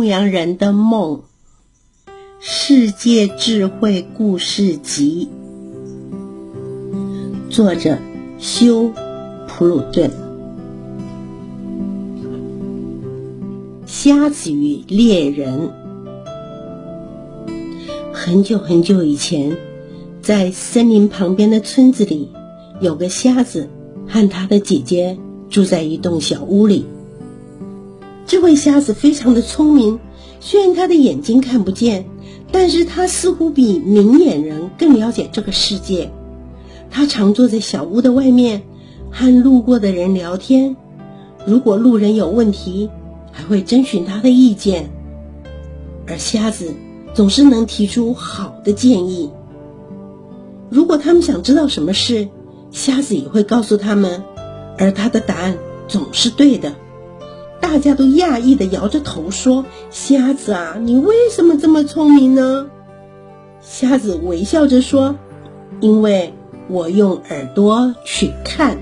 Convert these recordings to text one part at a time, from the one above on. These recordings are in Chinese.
牧羊人的梦》世界智慧故事集，作者休·普鲁顿。瞎子与猎人。很久很久以前，在森林旁边的村子里，有个瞎子和他的姐姐住在一栋小屋里。这位瞎子非常的聪明，虽然他的眼睛看不见，但是他似乎比明眼人更了解这个世界。他常坐在小屋的外面，和路过的人聊天。如果路人有问题，还会征询他的意见。而瞎子总是能提出好的建议。如果他们想知道什么事，瞎子也会告诉他们，而他的答案总是对的。大家都讶异的摇着头说：“瞎子啊，你为什么这么聪明呢？”瞎子微笑着说：“因为我用耳朵去看。”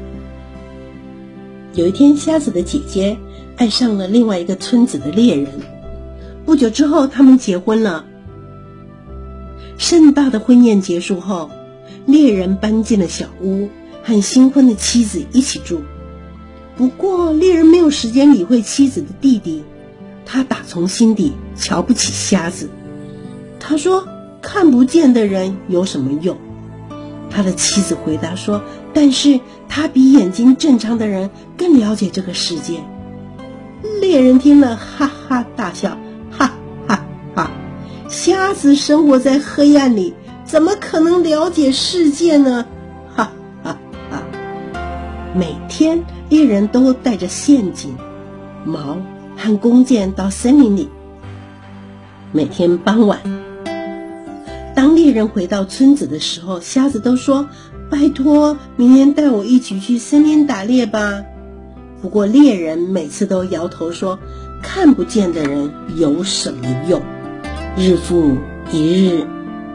有一天，瞎子的姐姐爱上了另外一个村子的猎人。不久之后，他们结婚了。盛大的婚宴结束后，猎人搬进了小屋，和新婚的妻子一起住。不过，猎人没有时间理会妻子的弟弟，他打从心底瞧不起瞎子。他说：“看不见的人有什么用？”他的妻子回答说：“但是他比眼睛正常的人更了解这个世界。”猎人听了，哈哈大笑：“哈哈哈！瞎子生活在黑暗里，怎么可能了解世界呢？”哈哈哈！每天。猎人都带着陷阱、矛和弓箭到森林里。每天傍晚，当猎人回到村子的时候，瞎子都说：“拜托，明天带我一起去森林打猎吧。”不过猎人每次都摇头说：“看不见的人有什么用？”日复一日，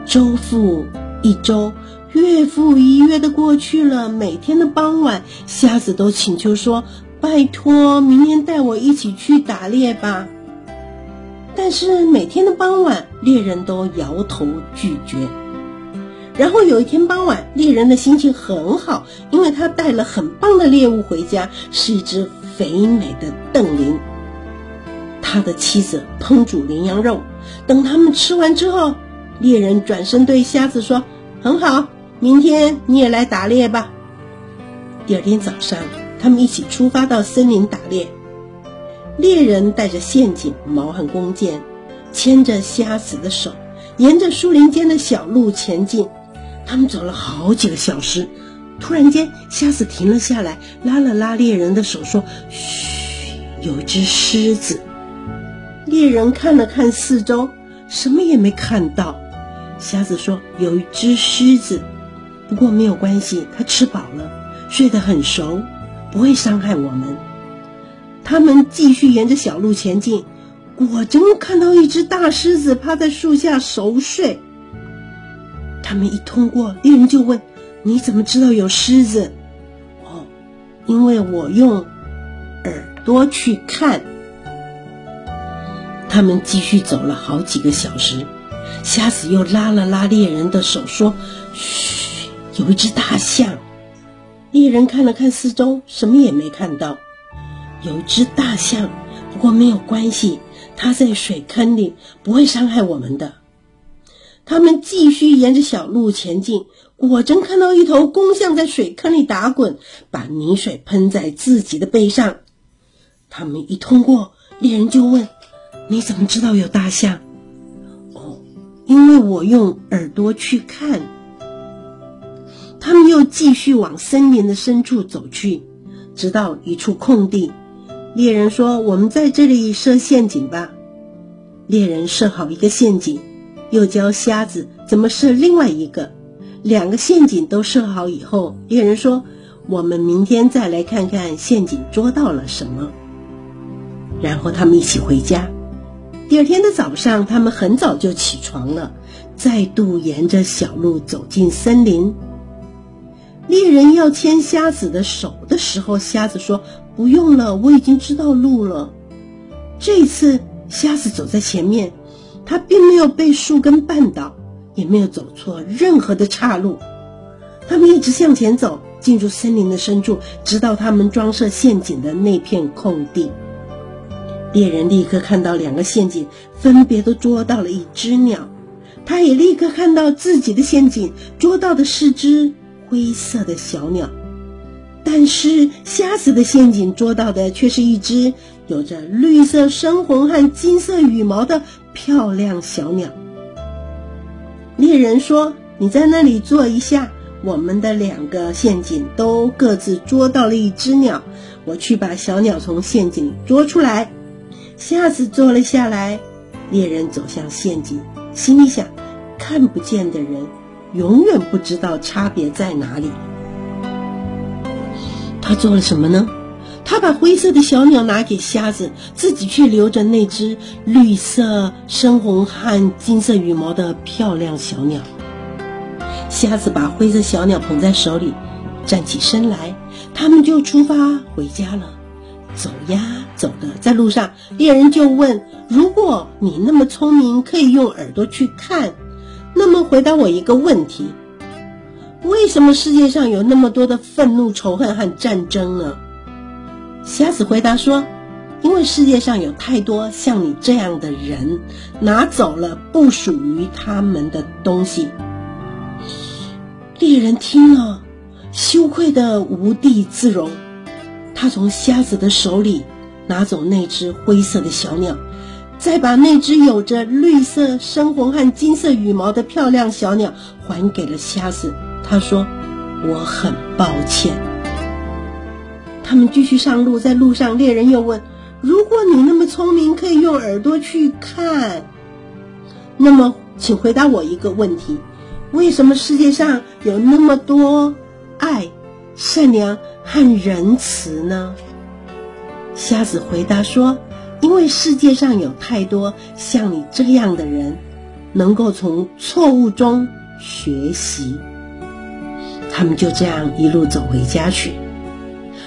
周复一周。月复一月的过去了，每天的傍晚，瞎子都请求说：“拜托，明天带我一起去打猎吧。”但是每天的傍晚，猎人都摇头拒绝。然后有一天傍晚，猎人的心情很好，因为他带了很棒的猎物回家，是一只肥美的瞪羚。他的妻子烹煮羚羊肉，等他们吃完之后，猎人转身对瞎子说：“很好。”明天你也来打猎吧。第二天早上，他们一起出发到森林打猎。猎人带着陷阱、矛和弓箭，牵着瞎子的手，沿着树林间的小路前进。他们走了好几个小时，突然间，瞎子停了下来，拉了拉猎人的手，说：“嘘，有一只狮子。”猎人看了看四周，什么也没看到。瞎子说：“有一只狮子。”不过没有关系，他吃饱了，睡得很熟，不会伤害我们。他们继续沿着小路前进，果真看到一只大狮子趴在树下熟睡。他们一通过，猎人就问：“你怎么知道有狮子？”“哦，因为我用耳朵去看。”他们继续走了好几个小时，瞎子又拉了拉猎人的手，说：“嘘。”有一只大象，猎人看了看四周，什么也没看到。有一只大象，不过没有关系，它在水坑里，不会伤害我们的。他们继续沿着小路前进，果真看到一头公象在水坑里打滚，把泥水喷在自己的背上。他们一通过，猎人就问：“你怎么知道有大象？”“哦，因为我用耳朵去看。”他们又继续往森林的深处走去，直到一处空地。猎人说：“我们在这里设陷阱吧。”猎人设好一个陷阱，又教瞎子怎么设另外一个。两个陷阱都设好以后，猎人说：“我们明天再来看看陷阱捉到了什么。”然后他们一起回家。第二天的早上，他们很早就起床了，再度沿着小路走进森林。猎人要牵瞎子的手的时候，瞎子说：“不用了，我已经知道路了。”这次瞎子走在前面，他并没有被树根绊倒，也没有走错任何的岔路。他们一直向前走，进入森林的深处，直到他们装设陷阱的那片空地。猎人立刻看到两个陷阱，分别都捉到了一只鸟。他也立刻看到自己的陷阱捉到的是只灰色的小鸟，但是瞎子的陷阱捉到的却是一只有着绿色深红和金色羽毛的漂亮小鸟。猎人说：“你在那里坐一下，我们的两个陷阱都各自捉到了一只鸟，我去把小鸟从陷阱捉出来。”瞎子坐了下来，猎人走向陷阱。心里想：看不见的人永远不知道差别在哪里。他做了什么呢？他把灰色的小鸟拿给瞎子，自己却留着那只绿色深红和金色羽毛的漂亮小鸟。瞎子把灰色小鸟捧在手里，站起身来，他们就出发回家了。走呀走的，在路上，猎人就问：“如果你那么聪明，可以用耳朵去看，那么回答我一个问题：为什么世界上有那么多的愤怒、仇恨和战争呢？”瞎子回答说：“因为世界上有太多像你这样的人，拿走了不属于他们的东西。”猎人听了，羞愧的无地自容。他从瞎子的手里拿走那只灰色的小鸟，再把那只有着绿色深红和金色羽毛的漂亮小鸟还给了瞎子。他说：“我很抱歉。”他们继续上路，在路上，猎人又问：“如果你那么聪明，可以用耳朵去看，那么请回答我一个问题：为什么世界上有那么多爱？”善良和仁慈呢？瞎子回答说：“因为世界上有太多像你这样的人，能够从错误中学习。”他们就这样一路走回家去。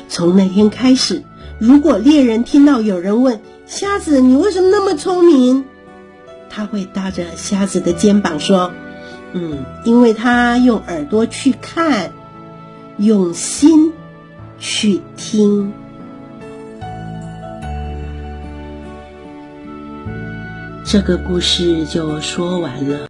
从那天开始，如果猎人听到有人问瞎子：“你为什么那么聪明？”他会搭着瞎子的肩膀说：“嗯，因为他用耳朵去看。”用心去听，这个故事就说完了。